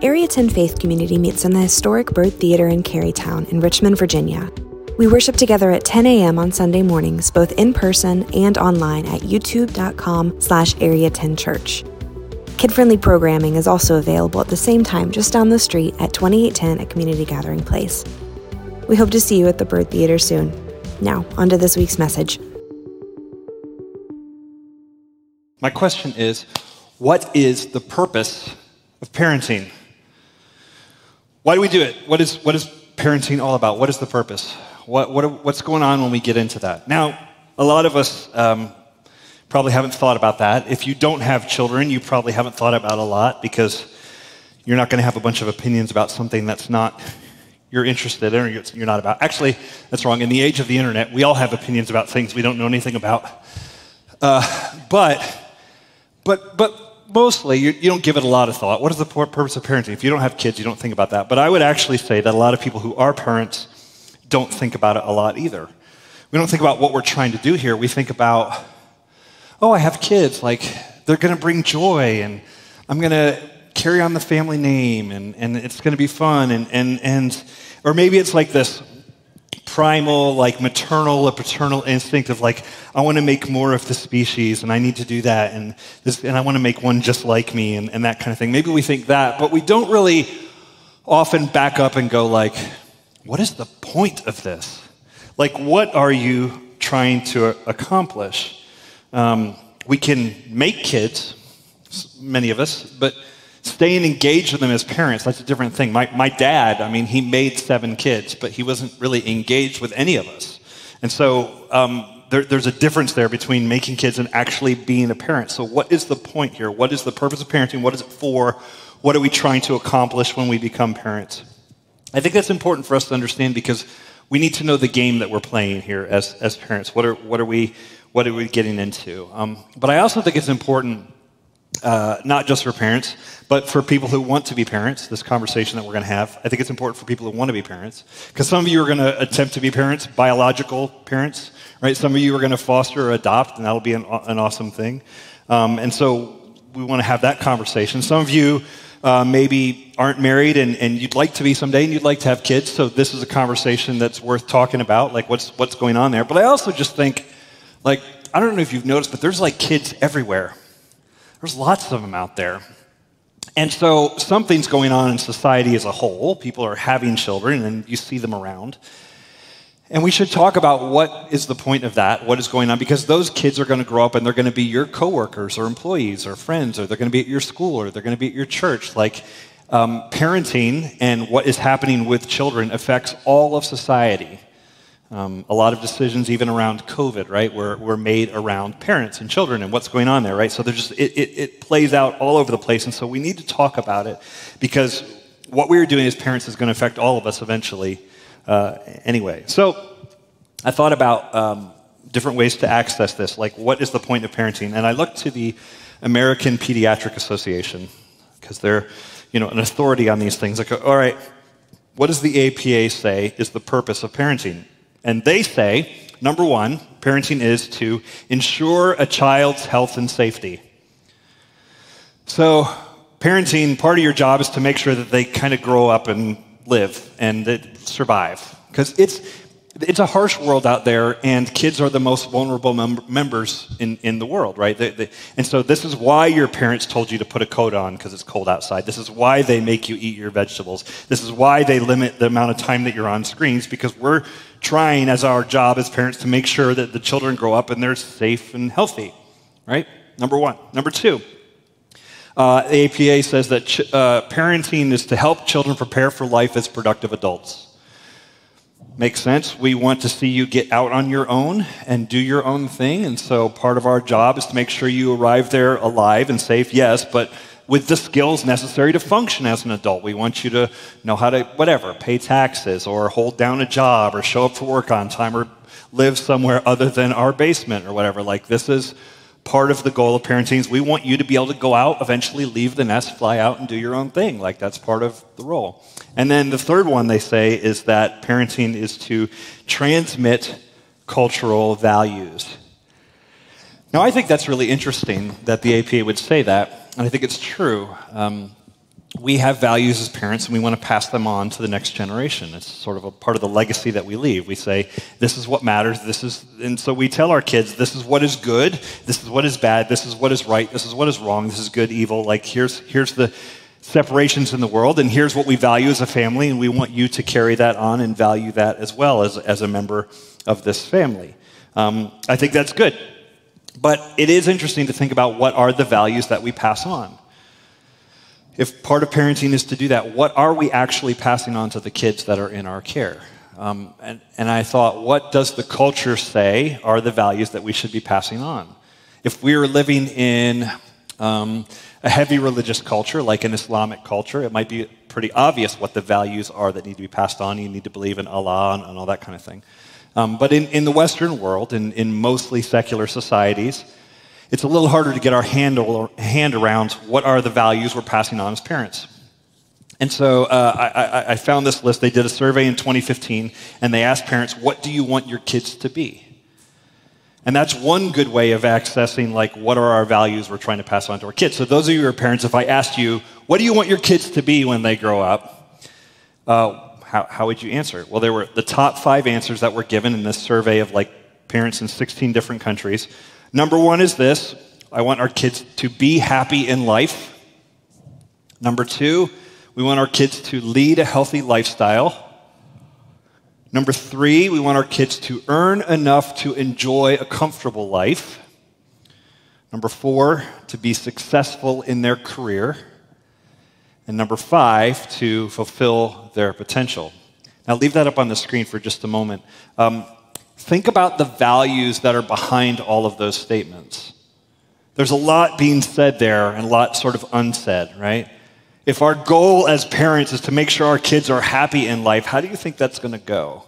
Area 10 Faith Community meets in the historic Byrd Theater in Carytown in Richmond, Virginia. We worship together at 10 a.m. on Sunday mornings, both in person and online at youtube.com slash area 10 church. Kid-friendly programming is also available at the same time just down the street at 2810 at Community Gathering Place. We hope to see you at the Byrd Theater soon. Now, on to this week's message. My question is what is the purpose of parenting? Why do we do it? What is, what is parenting all about? What is the purpose? What, what, what's going on when we get into that? Now, a lot of us um, probably haven't thought about that. If you don't have children, you probably haven't thought about a lot because you're not going to have a bunch of opinions about something that's not you're interested in or you're not about. Actually, that's wrong. In the age of the internet, we all have opinions about things we don't know anything about. Uh, but, but, but mostly you, you, don't give it a lot of thought. What is the purpose of parenting? If you don't have kids, you don't think about that. But I would actually say that a lot of people who are parents don't think about it a lot either. We don't think about what we're trying to do here. We think about, oh, I have kids. Like, they're going to bring joy, and I'm going to carry on the family name, and, and it's going to be fun. And, and, and, or maybe it's like this primal, like maternal or paternal instinct of like, I want to make more of the species and I need to do that and, this, and I want to make one just like me and, and that kind of thing. Maybe we think that, but we don't really often back up and go like, what is the point of this? Like, what are you trying to accomplish? Um, we can make kids, many of us, but staying engaged with them as parents, that's a different thing. My, my dad, I mean, he made seven kids, but he wasn't really engaged with any of us. And so um, there, there's a difference there between making kids and actually being a parent. So, what is the point here? What is the purpose of parenting? What is it for? What are we trying to accomplish when we become parents? I think that's important for us to understand because we need to know the game that we're playing here as, as parents. What are, what, are we, what are we getting into? Um, but I also think it's important uh, not just for parents, but for people who want to be parents, this conversation that we're going to have. I think it's important for people who want to be parents. Because some of you are going to attempt to be parents, biological parents, right? Some of you are going to foster or adopt, and that'll be an, an awesome thing. Um, and so we want to have that conversation. Some of you uh, maybe aren't married and, and you'd like to be someday and you'd like to have kids, so this is a conversation that's worth talking about, like what's, what's going on there. But I also just think, like, I don't know if you've noticed, but there's like kids everywhere there's lots of them out there. And so something's going on in society as a whole. People are having children, and you see them around. And we should talk about what is the point of that, what is going on, because those kids are going to grow up and they're going to be your coworkers or employees or friends, or they're going to be at your school or they're going to be at your church. Like um, parenting and what is happening with children affects all of society. Um, a lot of decisions, even around COVID, right, were, were made around parents and children and what's going on there, right? So there's just, it, it, it plays out all over the place. And so we need to talk about it because what we're doing as parents is going to affect all of us eventually uh, anyway. So I thought about um, different ways to access this, like what is the point of parenting? And I looked to the American Pediatric Association because they're, you know, an authority on these things. Like, all right, what does the APA say is the purpose of parenting? And they say, number one, parenting is to ensure a child's health and safety. So, parenting, part of your job is to make sure that they kind of grow up and live and survive. Because it's, it's a harsh world out there, and kids are the most vulnerable mem- members in, in the world, right? They, they, and so, this is why your parents told you to put a coat on because it's cold outside. This is why they make you eat your vegetables. This is why they limit the amount of time that you're on screens because we're trying as our job as parents to make sure that the children grow up and they're safe and healthy, right? Number one. Number two, uh, APA says that ch- uh, parenting is to help children prepare for life as productive adults. Makes sense. We want to see you get out on your own and do your own thing. And so part of our job is to make sure you arrive there alive and safe, yes, but with the skills necessary to function as an adult. We want you to know how to, whatever, pay taxes or hold down a job or show up for work on time or live somewhere other than our basement or whatever. Like, this is part of the goal of parenting is we want you to be able to go out, eventually leave the nest, fly out, and do your own thing. Like that's part of the role. And then the third one they say is that parenting is to transmit cultural values. Now, I think that's really interesting that the APA would say that, and I think it's true. Um, we have values as parents and we want to pass them on to the next generation. It's sort of a part of the legacy that we leave. We say, this is what matters, this is, and so we tell our kids, this is what is good, this is what is bad, this is what is right, this is what is wrong, this is good, evil. Like, here's, here's the separations in the world, and here's what we value as a family, and we want you to carry that on and value that as well as, as a member of this family. Um, I think that's good. But it is interesting to think about what are the values that we pass on if part of parenting is to do that, what are we actually passing on to the kids that are in our care? Um, and, and I thought, what does the culture say are the values that we should be passing on? If we are living in um, a heavy religious culture, like an Islamic culture, it might be pretty obvious what the values are that need to be passed on. You need to believe in Allah and, and all that kind of thing. Um, but in, in the Western world, in, in mostly secular societies, it's a little harder to get our hand, hand around what are the values we're passing on as parents. And so uh, I, I, found this list. They did a survey in 2015, and they asked parents, What do you want your kids to be? And that's one good way of accessing, like, what are our values we're trying to pass on to our kids. So, those of you who are parents, if I asked you, What do you want your kids to be when they grow up? Uh, how, how would you answer? Well, there were the top five answers that were given in this survey of like parents in 16 different countries Number one is this I want our kids to be happy in life. Number two, we want our kids to lead a healthy lifestyle. Number three, we want our kids to earn enough to enjoy a comfortable life. Number four, to be successful in their career. And number five, to fulfill their potential. Now, leave that up on the screen for just a moment. Um, think about the values that are behind all of those statements. There's a lot being said there and a lot sort of unsaid, right? If our goal as parents is to make sure our kids are happy in life, how do you think that's going to go?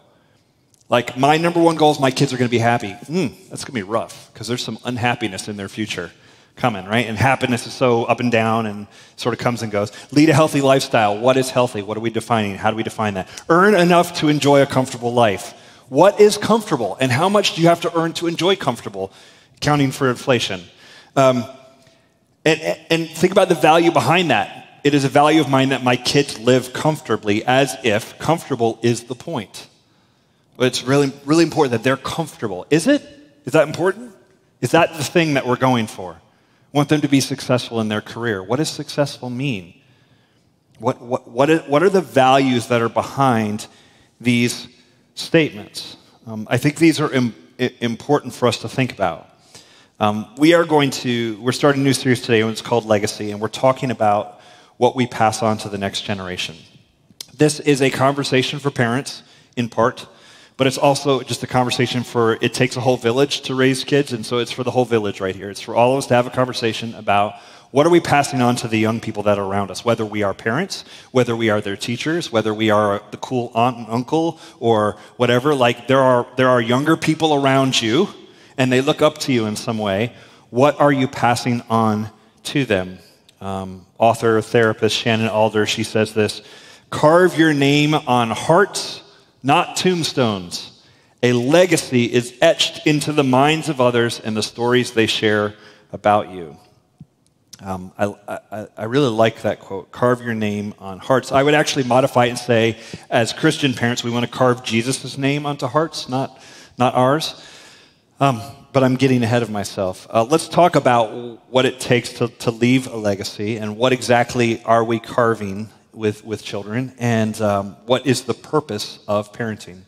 Like, my number one goal is my kids are going to be happy. Mm, that's going to be rough because there's some unhappiness in their future coming, right? And happiness is so up and down and sort of comes and goes. Lead a healthy lifestyle. What is healthy? What are we defining? How do we define that? Earn enough to enjoy a comfortable life. What is comfortable? And how much do you have to earn to enjoy comfortable, counting for inflation? Um, and, and think about the value behind that. It is a value of mine that my kids live comfortably as if comfortable is the point. But it's really, really important that they're comfortable. Is it? Is that important? Is that the thing that we're going for? want them to be successful in their career. What does successful mean? What, what, what, is, what are the values that are behind these statements. Um, I think these are Im- important for us to think about. Um, we are going to, we're starting a new series today, and it's called Legacy, and we're talking about what we pass on to the next generation. This is a conversation for parents, in part, but it's also just a conversation for it takes a whole village to raise kids, and so it's for the whole village right here. It's for all of us to have a conversation about what are we passing on to the young people that are around us, whether we are parents, whether we are their teachers, whether we are the cool aunt and uncle or whatever? Like, there are, there are younger people around you, and they look up to you in some way. What are you passing on to them? Um, author, therapist Shannon Alder, she says this Carve your name on hearts, not tombstones. A legacy is etched into the minds of others and the stories they share about you. Um, I, I, I, really like that quote carve your name on hearts. I would actually modify it and say, as Christian parents, we want to carve Jesus' name onto hearts, not, not ours. Um, but I'm getting ahead of myself. Uh, let's talk about what it takes to, to leave a legacy and what exactly are we carving with, with children and um, what is the purpose of parenting.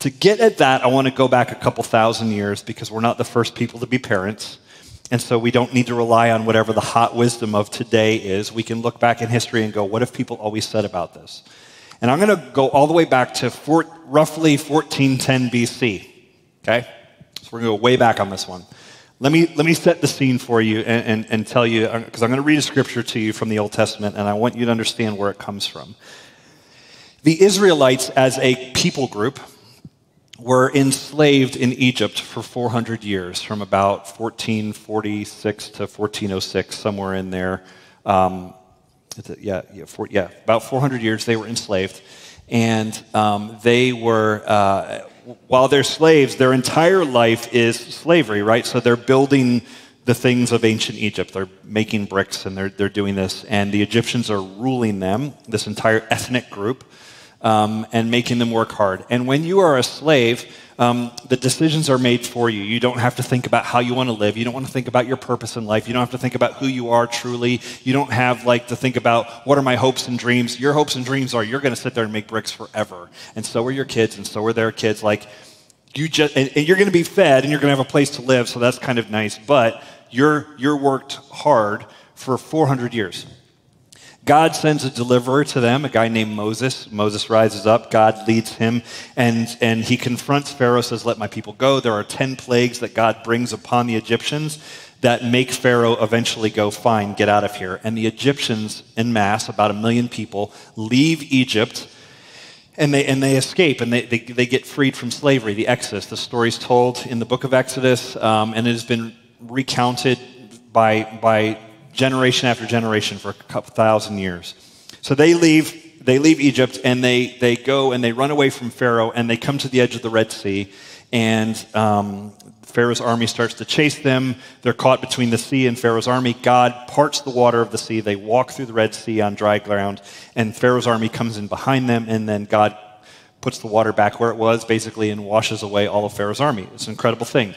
To get at that, I want to go back a couple thousand years because we're not the first people to be parents. And so we don't need to rely on whatever the hot wisdom of today is. We can look back in history and go, what have people always said about this? And I'm going to go all the way back to four, roughly 1410 BC. Okay? So we're going to go way back on this one. Let me, let me set the scene for you and, and, and tell you, because uh, I'm going to read a scripture to you from the Old Testament, and I want you to understand where it comes from. The Israelites, as a people group, were enslaved in Egypt for 400 years, from about 1446 to 1406, somewhere in there. Um, yeah, yeah, for, yeah, about 400 years they were enslaved. And um, they were, uh, while they're slaves, their entire life is slavery, right? So they're building the things of ancient Egypt. They're making bricks and they're, they're doing this, and the Egyptians are ruling them, this entire ethnic group, um, and making them work hard. And when you are a slave, um, the decisions are made for you. You don't have to think about how you want to live. You don't want to think about your purpose in life. You don't have to think about who you are truly. You don't have like to think about what are my hopes and dreams. Your hopes and dreams are you're going to sit there and make bricks forever. And so are your kids, and so are their kids. Like you just, and, and you're going to be fed, and you're going to have a place to live. So that's kind of nice. But you're you're worked hard for 400 years. God sends a deliverer to them, a guy named Moses. Moses rises up, God leads him, and, and he confronts Pharaoh, says, Let my people go. There are 10 plagues that God brings upon the Egyptians that make Pharaoh eventually go, Fine, get out of here. And the Egyptians, in mass, about a million people, leave Egypt and they, and they escape and they, they, they get freed from slavery, the Exodus. The story's told in the book of Exodus, um, and it has been recounted by, by generation after generation for a couple thousand years. So they leave, they leave Egypt and they, they go and they run away from Pharaoh and they come to the edge of the Red Sea. And um, Pharaoh's army starts to chase them. They're caught between the sea and Pharaoh's army. God parts the water of the sea. They walk through the Red Sea on dry ground, and Pharaoh's army comes in behind them, and then God puts the water back where it was, basically, and washes away all of Pharaoh's army. It's an incredible thing.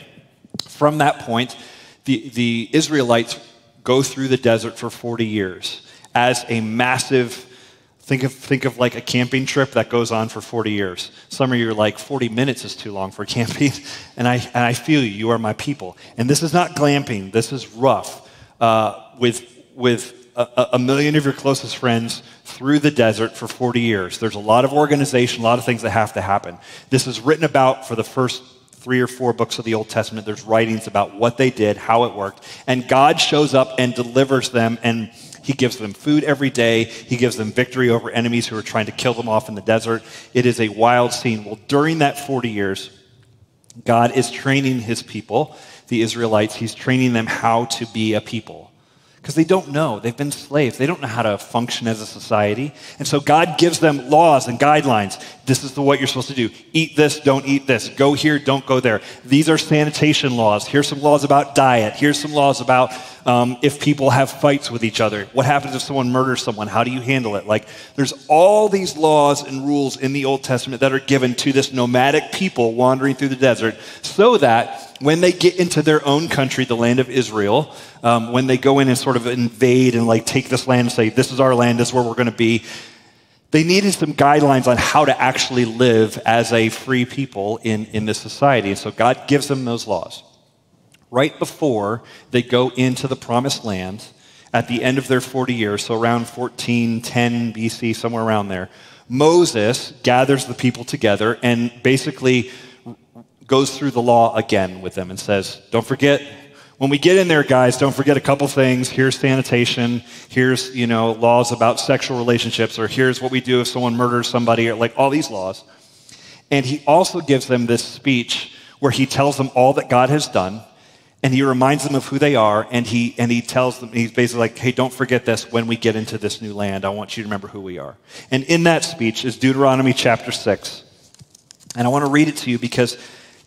From that point, the, the Israelites go through the desert for 40 years as a massive think of think of like a camping trip that goes on for 40 years. Some of you are like 40 minutes is too long for camping. And i and i feel you you are my people. And this is not glamping this is rough uh, with with a, a million of your closest friends through the desert for 40 years. There's a lot of organization a lot of things that have to happen. This is written about for the first three or four books of the Old Testament, there's writings about what they did, how it worked. And God shows up and delivers them, and He gives them food every day. He gives them victory over enemies who are trying to kill them off in the desert. It is a wild scene. Well, during that 40 years, God is training His people, the Israelites, He's training them how to be a people because they don't know. They've been slaves. They don't know how to function as a society. And so God gives them laws and guidelines. This is the, what you're supposed to do. Eat this, don't eat this. Go here, don't go there. These are sanitation laws. Here's some laws about diet. Here's some laws about um, if people have fights with each other. What happens if someone murders someone? How do you handle it? Like, there's all these laws and rules in the Old Testament that are given to this nomadic people wandering through the desert so that when they get into their own country, the land of Israel, um, when they go in and sort of invade and like take this land and say, this is our land, this is where we're going to be, they needed some guidelines on how to actually live as a free people in, in this society. And so God gives them those laws. Right before they go into the promised land, at the end of their 40 years, so around 1410 BC, somewhere around there, Moses gathers the people together and basically goes through the law again with them and says, Don't forget, when we get in there, guys, don't forget a couple things. Here's sanitation. Here's, you know, laws about sexual relationships, or here's what we do if someone murders somebody, or like all these laws. And he also gives them this speech where he tells them all that God has done, and he reminds them of who they are, and he and he tells them, he's basically like, hey, don't forget this when we get into this new land. I want you to remember who we are. And in that speech is Deuteronomy chapter 6. And I want to read it to you because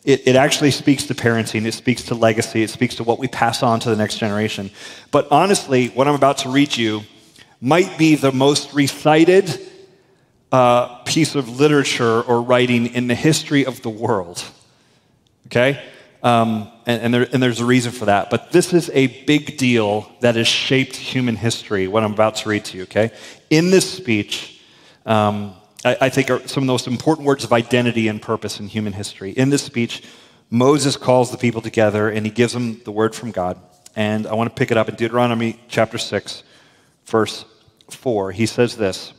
it, it actually speaks to parenting, it speaks to legacy, it speaks to what we pass on to the next generation. But honestly, what I'm about to read you might be the most recited uh, piece of literature or writing in the history of the world. Okay? Um, and, and, there, and, there's a reason for that. But this is a big deal that has shaped human history, what I'm about to read to you, okay? In this speech, um, I, I think, are some of the most important words of identity and purpose in human history. In this speech, Moses calls the people together and he gives them the word from God. And I want to pick it up in Deuteronomy chapter 6, verse 4. He says this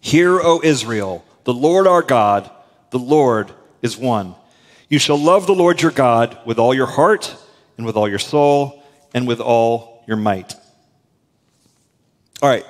Hear, O Israel, the Lord our God, the Lord is one. You shall love the Lord your God with all your heart, and with all your soul, and with all your might. All right,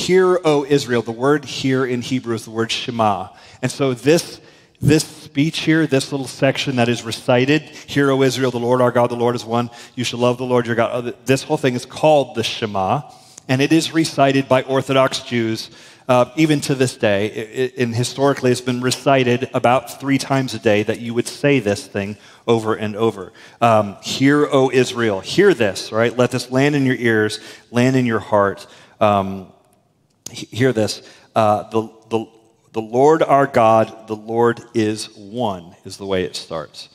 Hear, O Israel. The word here in Hebrew is the word Shema. And so this, this speech here, this little section that is recited, Hear, O Israel, the Lord our God, the Lord is one. You shall love the Lord your God. This whole thing is called the Shema. And it is recited by Orthodox Jews uh, even to this day, it, it, and historically it's been recited about three times a day that you would say this thing over and over. Um, hear, O Israel, hear this, right? Let this land in your ears, land in your heart. Um, hear this. Uh, the, the, the Lord our God, the Lord is one, is the way it starts.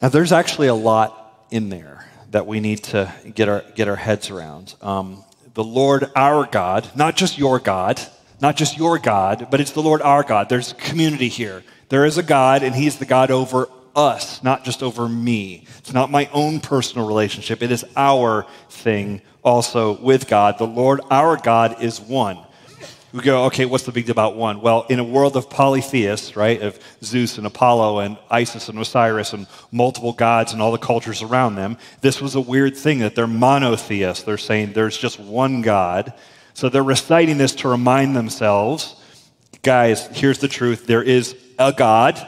Now, there's actually a lot in there that we need to get our, get our heads around. Um, the Lord our God, not just your God, not just your God, but it's the Lord our God. There's community here. There is a God, and He's the God over us, not just over me. It's not my own personal relationship, it is our thing also with God. The Lord our God is one we go, okay, what's the big deal about one? Well, in a world of polytheists, right, of Zeus and Apollo and Isis and Osiris and multiple gods and all the cultures around them, this was a weird thing that they're monotheists. They're saying there's just one God. So they're reciting this to remind themselves guys, here's the truth there is a God,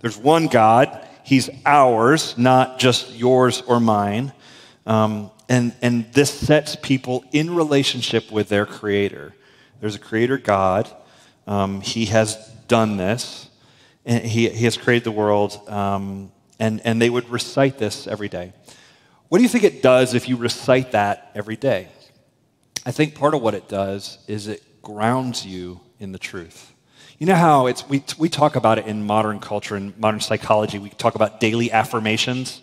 there's one God. He's ours, not just yours or mine. Um, and, and this sets people in relationship with their Creator. There's a creator God. Um, he has done this. And he, he has created the world. Um, and, and they would recite this every day. What do you think it does if you recite that every day? I think part of what it does is it grounds you in the truth. You know how it's, we, we talk about it in modern culture and modern psychology. We talk about daily affirmations,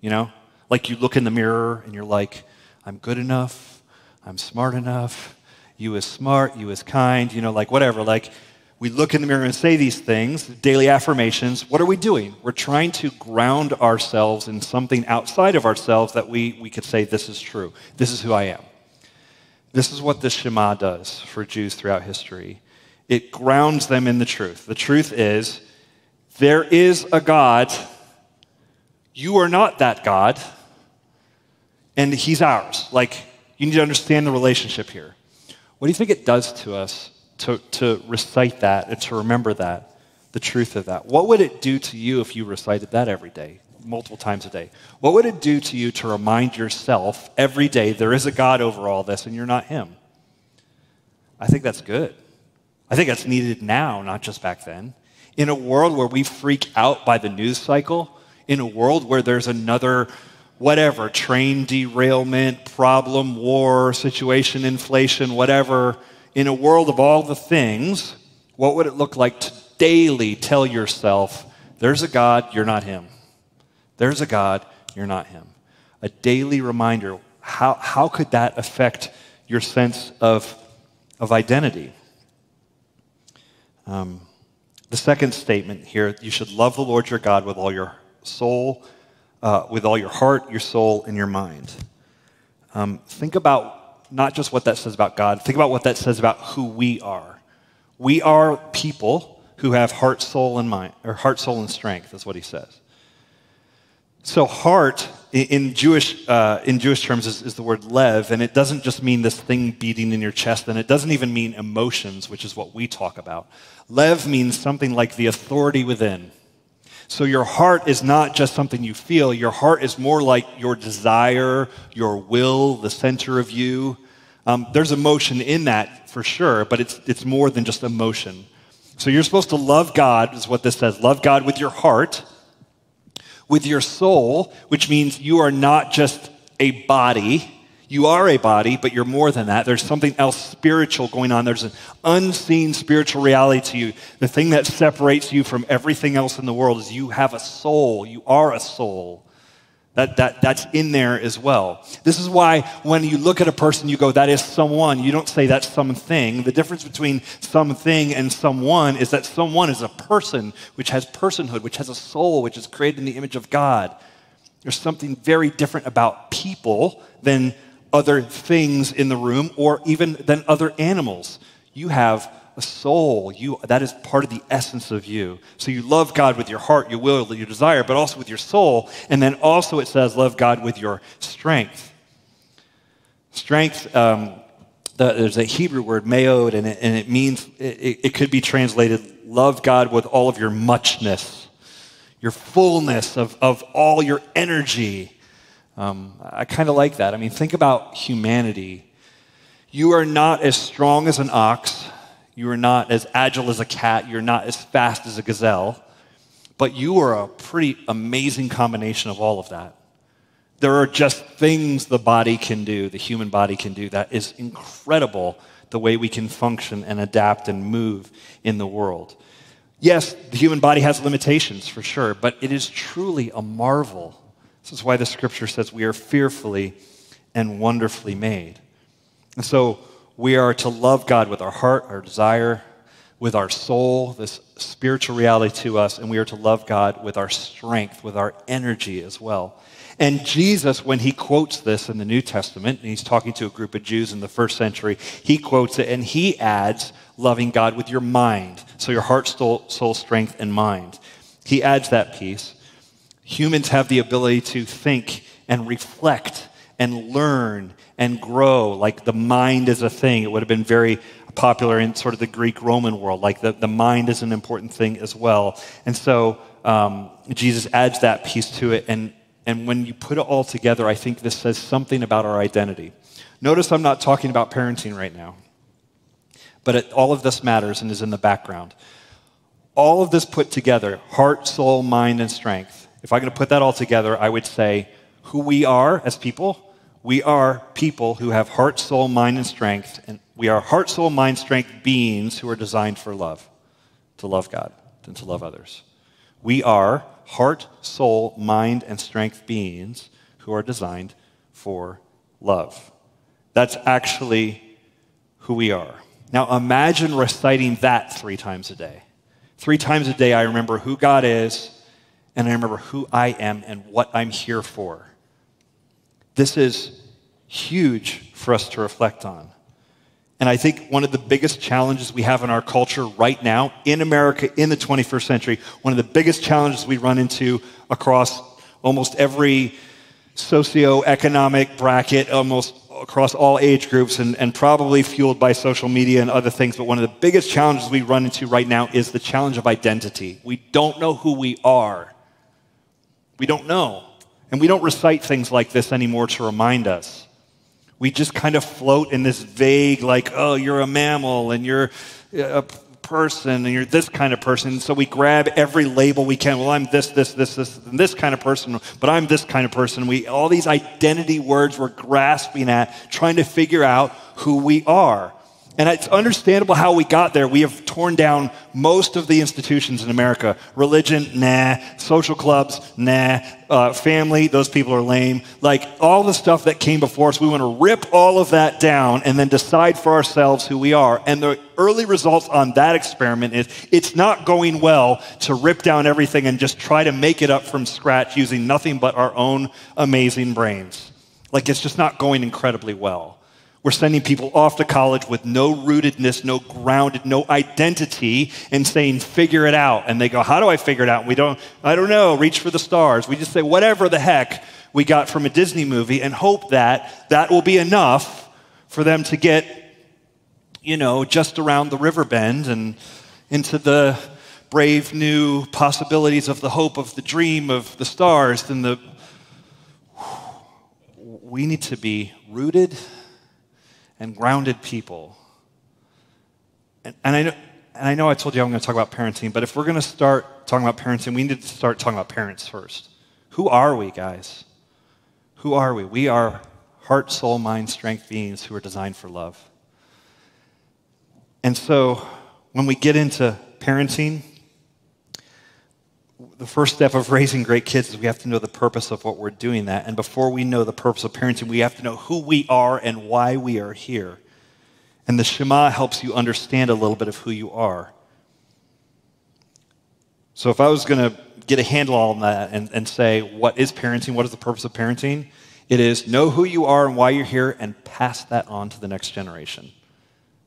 you know? Like you look in the mirror and you're like, I'm good enough, I'm smart enough, you is smart, you is kind, you know, like whatever. Like we look in the mirror and say these things, daily affirmations. What are we doing? We're trying to ground ourselves in something outside of ourselves that we, we could say, this is true. This is who I am. This is what the Shema does for Jews throughout history. It grounds them in the truth. The truth is, there is a God. You are not that God, and He's ours. Like, you need to understand the relationship here. What do you think it does to us to, to recite that and to remember that, the truth of that? What would it do to you if you recited that every day, multiple times a day? What would it do to you to remind yourself every day there is a God over all this and you're not Him? I think that's good. I think that's needed now, not just back then. In a world where we freak out by the news cycle, in a world where there's another whatever train derailment, problem, war, situation, inflation, whatever in a world of all the things, what would it look like to daily tell yourself, there's a God, you're not Him? There's a God, you're not Him. A daily reminder. How, how could that affect your sense of, of identity? Um, the second statement here you should love the Lord your God with all your soul, uh, with all your heart, your soul, and your mind. Um, think about not just what that says about God, think about what that says about who we are. We are people who have heart, soul, and mind, or heart, soul, and strength, That's what he says. So, heart in Jewish, uh, in Jewish terms is, is, the word lev, and it doesn't just mean this thing beating in your chest, and it doesn't even mean emotions, which is what we talk about. Lev means something like the authority within. So your heart is not just something you feel, your heart is more like your desire, your will, the center of you. Um, there's emotion in that for sure, but it's, it's more than just emotion. So you're supposed to love God, is what this says. Love God with your heart, with your soul, which means you are not just a body, you are a body, but you're more than that. There's something else spiritual going on. There's an unseen spiritual reality to you. The thing that separates you from everything else in the world is you have a soul. You are a soul. That, that, that's in there as well. This is why when you look at a person, you go, that is someone. You don't say that's something. The difference between something and someone is that someone is a person which has personhood, which has a soul, which is created in the image of God. There's something very different about people than other things in the room or even than other animals. You have a soul. You, that is part of the essence of you. So you love God with your heart, your will, your desire, but also with your soul. And then also it says, love God with your strength. Strength, um, the, there's a Hebrew word, meod, and it, and it means, it, it could be translated, love God with all of your muchness, your fullness of, of all your energy. Um, I kind of like that. I mean, think about humanity. You are not as strong as an ox. You are not as agile as a cat. You're not as fast as a gazelle. But you are a pretty amazing combination of all of that. There are just things the body can do, the human body can do, that is incredible the way we can function and adapt and move in the world. Yes, the human body has limitations for sure, but it is truly a marvel. This is why the scripture says we are fearfully and wonderfully made. And so we are to love God with our heart, our desire, with our soul, this spiritual reality to us, and we are to love God with our strength, with our energy as well. And Jesus, when he quotes this in the New Testament, and he's talking to a group of Jews in the first century, he quotes it and he adds loving God with your mind. So your heart, soul, soul strength, and mind. He adds that piece. Humans have the ability to think and reflect and learn and grow. Like the mind is a thing. It would have been very popular in sort of the Greek Roman world. Like the, the mind is an important thing as well. And so um, Jesus adds that piece to it. And, and when you put it all together, I think this says something about our identity. Notice I'm not talking about parenting right now, but it, all of this matters and is in the background. All of this put together heart, soul, mind, and strength. If I'm going to put that all together, I would say who we are as people. We are people who have heart, soul, mind, and strength. And we are heart, soul, mind, strength beings who are designed for love, to love God and to love others. We are heart, soul, mind, and strength beings who are designed for love. That's actually who we are. Now imagine reciting that three times a day. Three times a day, I remember who God is, and I remember who I am and what I'm here for. This is huge for us to reflect on. And I think one of the biggest challenges we have in our culture right now, in America in the 21st century, one of the biggest challenges we run into across almost every socioeconomic bracket, almost across all age groups, and, and probably fueled by social media and other things. But one of the biggest challenges we run into right now is the challenge of identity. We don't know who we are. We don't know. And we don't recite things like this anymore to remind us we just kind of float in this vague, like, oh, you're a mammal and you're a person and you're this kind of person. So we grab every label we can. Well, I'm this, this, this, this, and this kind of person, but I'm this kind of person. We all these identity words we're grasping at, trying to figure out who we are. And it's understandable how we got there. We have torn down most of the institutions in America. Religion, nah. Social clubs, nah. Uh, family, those people are lame. Like all the stuff that came before us, we want to rip all of that down and then decide for ourselves who we are. And the early results on that experiment is it's not going well to rip down everything and just try to make it up from scratch using nothing but our own amazing brains. Like it's just not going incredibly well. We're sending people off to college with no rootedness, no grounded, no identity, and saying, figure it out. And they go, how do I figure it out? we don't, I don't know, reach for the stars. We just say, whatever the heck we got from a Disney movie and hope that that will be enough for them to get, you know, just around the river bend and into the brave new possibilities of the hope of the dream of the stars. Then the, we need to be rooted and grounded people. And, and, I know, and I know I told you I'm going to talk about parenting, but if we're going to start talking about parenting, we need to start talking about parents first. Who are we, guys? Who are we? We are heart, soul, mind, strength beings who are designed for love. And so when we get into parenting, the first step of raising great kids is we have to know the purpose of what we're doing that. And before we know the purpose of parenting, we have to know who we are and why we are here. And the Shema helps you understand a little bit of who you are. So if I was going to get a handle on that and, and say, what is parenting? What is the purpose of parenting? It is know who you are and why you're here and pass that on to the next generation.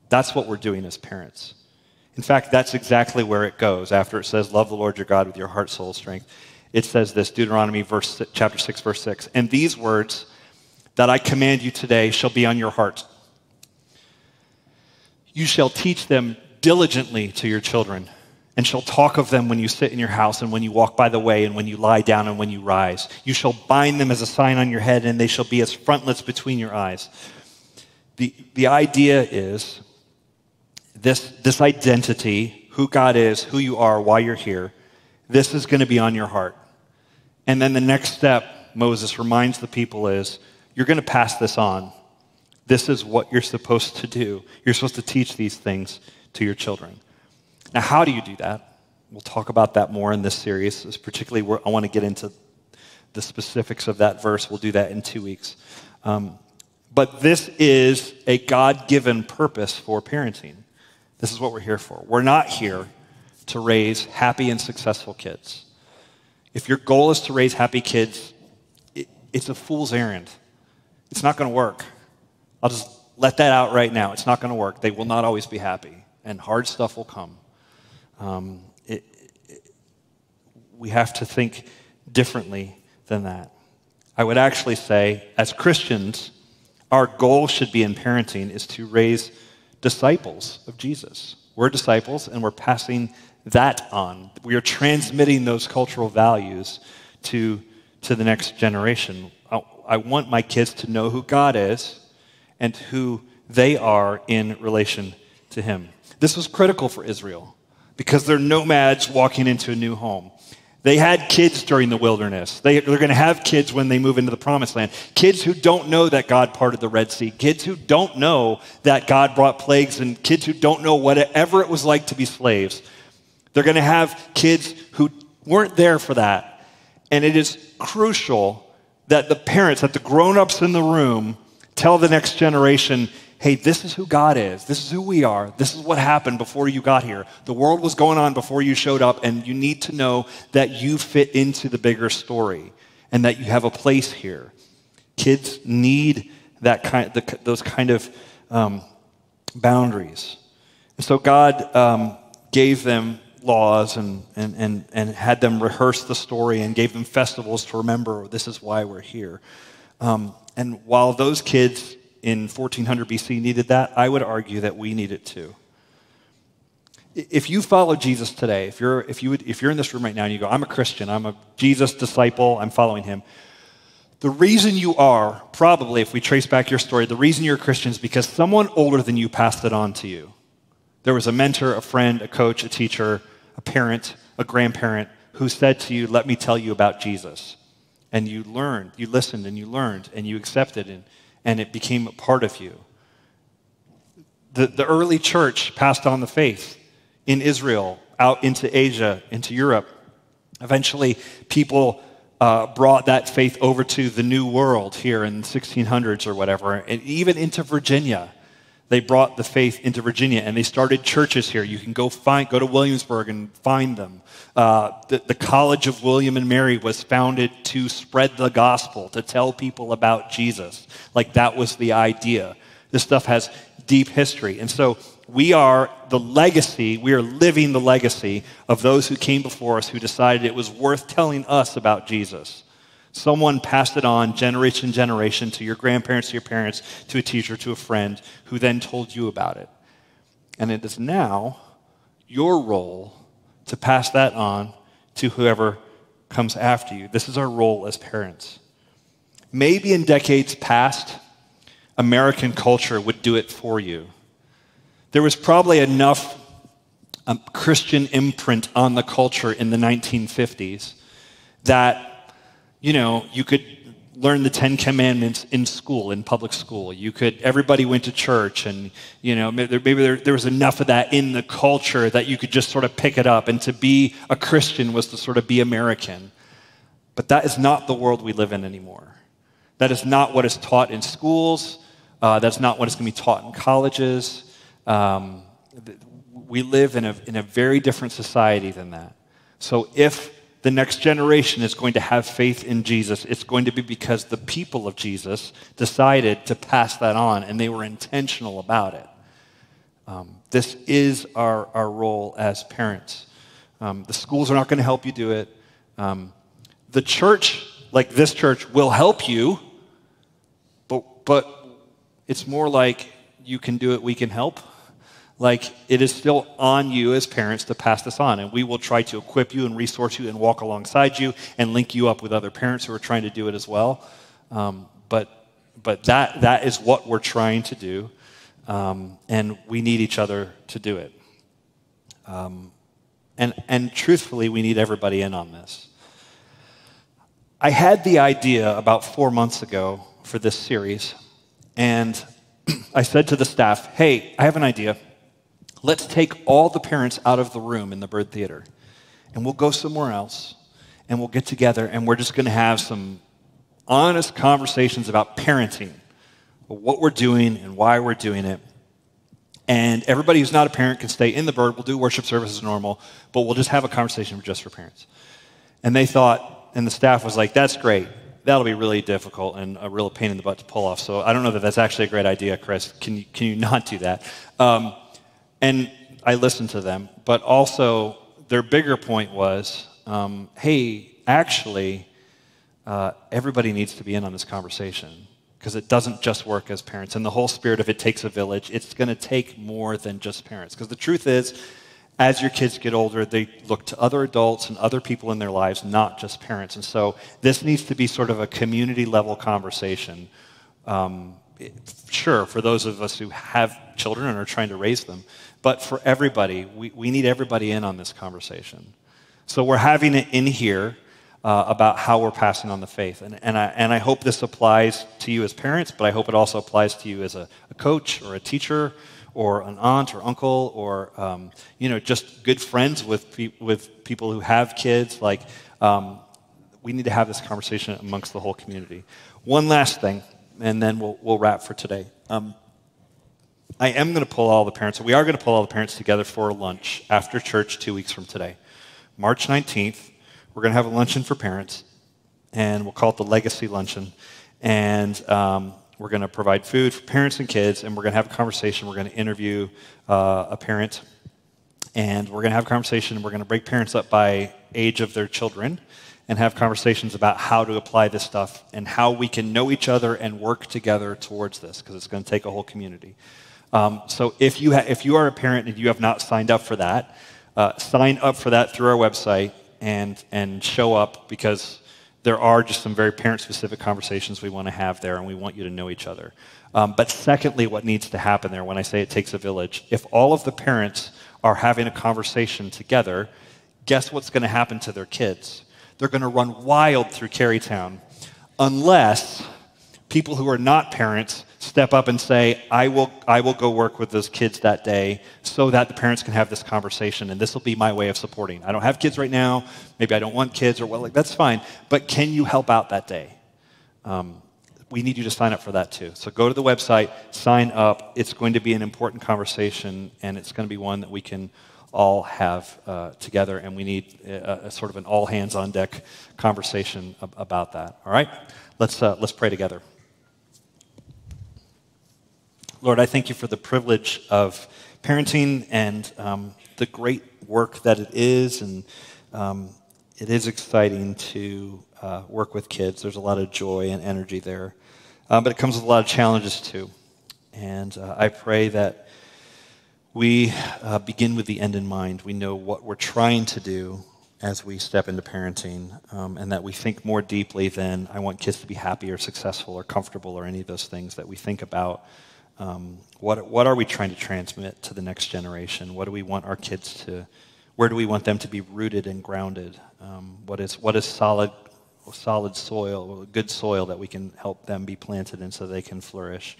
That's what we're doing as parents. In fact, that's exactly where it goes after it says, Love the Lord your God with your heart, soul, strength. It says this, Deuteronomy verse, chapter 6, verse 6. And these words that I command you today shall be on your heart. You shall teach them diligently to your children, and shall talk of them when you sit in your house, and when you walk by the way, and when you lie down, and when you rise. You shall bind them as a sign on your head, and they shall be as frontlets between your eyes. The, the idea is this, this identity, who God is, who you are, why you're here, this is going to be on your heart. And then the next step, Moses reminds the people, is you're going to pass this on. This is what you're supposed to do. You're supposed to teach these things to your children. Now, how do you do that? We'll talk about that more in this series, particularly where I want to get into the specifics of that verse. We'll do that in two weeks. Um, but this is a God given purpose for parenting. This is what we're here for. We're not here to raise happy and successful kids. If your goal is to raise happy kids, it, it's a fool's errand. It's not going to work. I'll just let that out right now. It's not going to work. They will not always be happy, and hard stuff will come. Um, it, it, we have to think differently than that. I would actually say, as Christians, our goal should be in parenting is to raise disciples of Jesus. We're disciples, and we're passing that on. We are transmitting those cultural values to, to the next generation. I, I want my kids to know who God is and who they are in relation to Him. This was critical for Israel because they're nomads walking into a new home. They had kids during the wilderness. They, are going to have kids when they move into the promised land. Kids who don't know that God parted the Red Sea. Kids who don't know that God brought plagues, and kids who don't know whatever it was like to be slaves. They're going to have kids who weren't there for that. And it is crucial that the parents, that the grown ups in the room, tell the next generation hey, this is who God is. This is who we are. This is what happened before you got here. The world was going on before you showed up, and you need to know that you fit into the bigger story and that you have a place here. Kids need that kind, the, those kind of um, boundaries. And so God um, gave them laws and, and, and, and had them rehearse the story and gave them festivals to remember this is why we're here. Um, and while those kids in 1400 BC needed that, I would argue that we need it too. If you follow Jesus today, if you're, if, you would, if you're in this room right now and you go, I'm a Christian, I'm a Jesus disciple, I'm following him, the reason you are, probably, if we trace back your story, the reason you're a Christian is because someone older than you passed it on to you. There was a mentor, a friend, a coach, a teacher, a parent, a grandparent who said to you, Let me tell you about Jesus. And you learned, you listened, and you learned, and you accepted, and and it became a part of you. The, the early church passed on the faith in Israel, out into Asia, into Europe. Eventually, people uh, brought that faith over to the New World here in the 1600s or whatever, and even into Virginia. They brought the faith into Virginia and they started churches here. You can go find, go to Williamsburg and find them. Uh, the, the College of William and Mary was founded to spread the gospel, to tell people about Jesus. Like that was the idea. This stuff has deep history. And so we are the legacy, we are living the legacy of those who came before us who decided it was worth telling us about Jesus. Someone passed it on generation to generation to your grandparents, to your parents, to a teacher, to a friend, who then told you about it. And it is now your role to pass that on to whoever comes after you. This is our role as parents. Maybe in decades past, American culture would do it for you. There was probably enough um, Christian imprint on the culture in the 1950s that you know, you could learn the Ten Commandments in school, in public school. You could, everybody went to church, and, you know, maybe, maybe there, there, was enough of that in the culture that you could just sort of pick it up. And to be a Christian was to sort of be American. But that is not the world we live in anymore. That is not what is taught in schools. Uh, that's not what is going to be taught in colleges. Um, we live in a, in a very different society than that. So if the next generation is going to have faith in Jesus, it's going to be because the people of Jesus decided to pass that on and they were intentional about it. Um, this is our, our role as parents. Um, the schools are not going to help you do it. Um, the church, like this church, will help you, but, but it's more like you can do it, we can help like it is still on you as parents to pass this on and we will try to equip you and resource you and walk alongside you and link you up with other parents who are trying to do it as well um, but but that, that is what we're trying to do, um, and we need each other to do it. Um, and, and truthfully, we need everybody in on this. I had the idea about four months ago for this series, and I said to the staff, hey, I have an idea. Let's take all the parents out of the room in the Byrd Theater, and we'll go somewhere else, and we'll get together, and we're just going to have some honest conversations about parenting, what we're doing and why we're doing it. And everybody who's not a parent can stay in the Byrd. We'll do worship service as normal, but we'll just have a conversation just for parents. And they thought, and the staff was like, that's great. That'll be really difficult and a real pain in the butt to pull off. So I don't know that that's actually a great idea, Chris. Can you, can you not do that? Um, and I listened to them, but also their bigger point was um, hey, actually, uh, everybody needs to be in on this conversation because it doesn't just work as parents. And the whole spirit of it takes a village, it's going to take more than just parents. Because the truth is, as your kids get older, they look to other adults and other people in their lives, not just parents. And so this needs to be sort of a community level conversation. Um, sure, for those of us who have children and are trying to raise them, but for everybody, we, we need everybody in on this conversation. So we're having it in here uh, about how we're passing on the faith. And, and, I, and I hope this applies to you as parents, but I hope it also applies to you as a, a coach or a teacher or an aunt or uncle or um, you know just good friends with, pe- with people who have kids. Like um, we need to have this conversation amongst the whole community. One last thing, and then we'll, we'll wrap for today. Um, I am going to pull all the parents, we are going to pull all the parents together for lunch after church two weeks from today. March 19th, we're going to have a luncheon for parents, and we'll call it the Legacy Luncheon. And um, we're going to provide food for parents and kids, and we're going to have a conversation. We're going to interview uh, a parent, and we're going to have a conversation. We're going to break parents up by age of their children and have conversations about how to apply this stuff and how we can know each other and work together towards this, because it's going to take a whole community. Um, so if you, ha- if you are a parent and you have not signed up for that, uh, sign up for that through our website and, and show up because there are just some very parent specific conversations we want to have there and we want you to know each other. Um, but secondly, what needs to happen there when I say it takes a village, if all of the parents are having a conversation together, guess what's going to happen to their kids? They're going to run wild through Carytown unless people who are not parents step up and say, I will, I will go work with those kids that day so that the parents can have this conversation, and this will be my way of supporting. I don't have kids right now. Maybe I don't want kids, or well, like, that's fine. But can you help out that day? Um, we need you to sign up for that too. So go to the website, sign up. It's going to be an important conversation, and it's going to be one that we can all have uh, together, and we need a, a, sort of an all hands on deck conversation ab- about that. All right? Let's, uh, let's pray together. Lord, I thank you for the privilege of parenting and um, the great work that it is. And um, it is exciting to uh, work with kids. There's a lot of joy and energy there. Uh, but it comes with a lot of challenges too. And uh, I pray that we uh, begin with the end in mind. We know what we're trying to do as we step into parenting, um, and that we think more deeply than I want kids to be happy or successful or comfortable or any of those things, that we think about um, what, what are we trying to transmit to the next generation? What do we want our kids to, where do we want them to be rooted and grounded? Um, what, is, what is solid, solid soil, good soil that we can help them be planted in so they can flourish?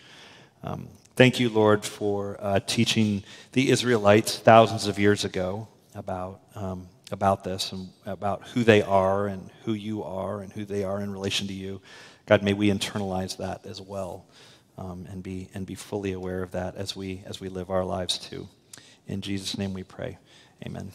Um, thank you, Lord, for uh, teaching the Israelites thousands of years ago about, um, about this and about who they are and who you are and who they are in relation to you. God, may we internalize that as well um, and, be, and be fully aware of that as we, as we live our lives too. In Jesus' name we pray. Amen.